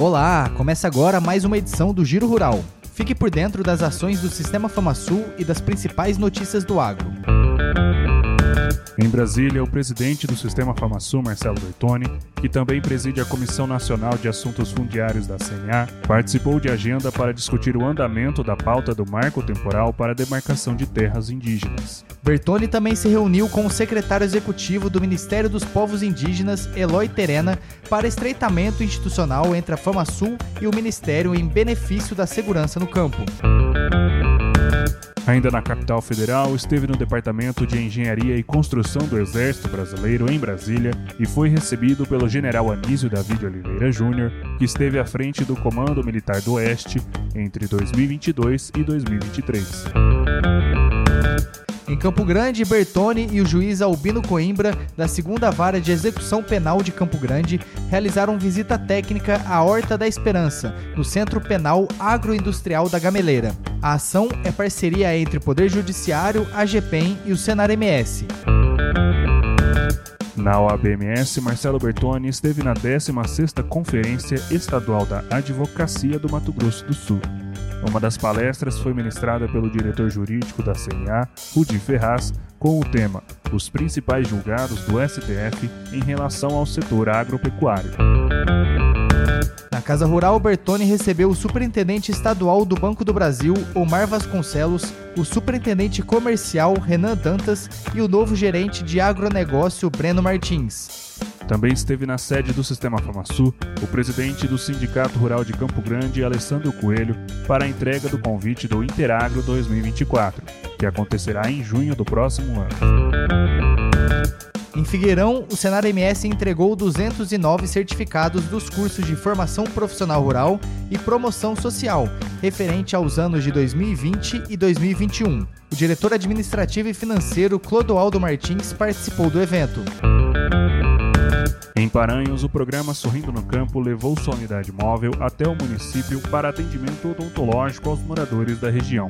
Olá, começa agora mais uma edição do Giro Rural. Fique por dentro das ações do Sistema FamaSul e das principais notícias do agro. Em Brasília, o presidente do Sistema FamaSul, Marcelo Bertoni, que também preside a Comissão Nacional de Assuntos Fundiários da CNA, participou de agenda para discutir o andamento da pauta do marco temporal para a demarcação de terras indígenas. Bertoni também se reuniu com o secretário executivo do Ministério dos Povos Indígenas, Eloy Terena, para estreitamento institucional entre a FamaSul e o Ministério em benefício da segurança no campo. Ainda na capital federal, esteve no Departamento de Engenharia e Construção do Exército Brasileiro em Brasília e foi recebido pelo general Anísio David Oliveira Júnior, que esteve à frente do Comando Militar do Oeste entre 2022 e 2023. Em Campo Grande, Bertone e o juiz Albino Coimbra, da segunda vara de execução penal de Campo Grande, realizaram visita técnica à Horta da Esperança, no Centro Penal Agroindustrial da Gameleira. A ação é parceria entre o Poder Judiciário, a GPEM e o Senar MS. Na OABMS, Marcelo Bertoni esteve na 16ª Conferência Estadual da Advocacia do Mato Grosso do Sul. Uma das palestras foi ministrada pelo diretor jurídico da CNA, Rudi Ferraz, com o tema Os principais julgados do STF em relação ao setor agropecuário. Na Casa Rural, Bertone recebeu o superintendente estadual do Banco do Brasil, Omar Vasconcelos, o superintendente comercial, Renan Dantas, e o novo gerente de agronegócio, Breno Martins. Também esteve na sede do Sistema FamaSul o presidente do Sindicato Rural de Campo Grande, Alessandro Coelho, para a entrega do convite do Interagro 2024, que acontecerá em junho do próximo ano. Em Figueirão, o Senar MS entregou 209 certificados dos cursos de formação profissional rural e promoção social, referente aos anos de 2020 e 2021. O diretor administrativo e financeiro Clodoaldo Martins participou do evento. Em Paranhos, o programa Sorrindo no Campo levou sua unidade móvel até o município para atendimento odontológico aos moradores da região.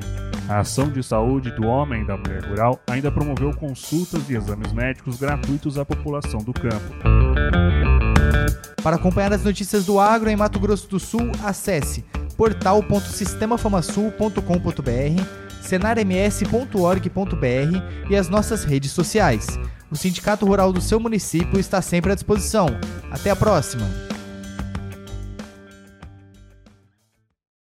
A ação de saúde do homem e da mulher rural ainda promoveu consultas e exames médicos gratuitos à população do campo. Para acompanhar as notícias do agro em Mato Grosso do Sul, acesse portal.sistemafamasul.com.br, senarms.org.br e as nossas redes sociais. O Sindicato Rural do seu município está sempre à disposição. Até a próxima!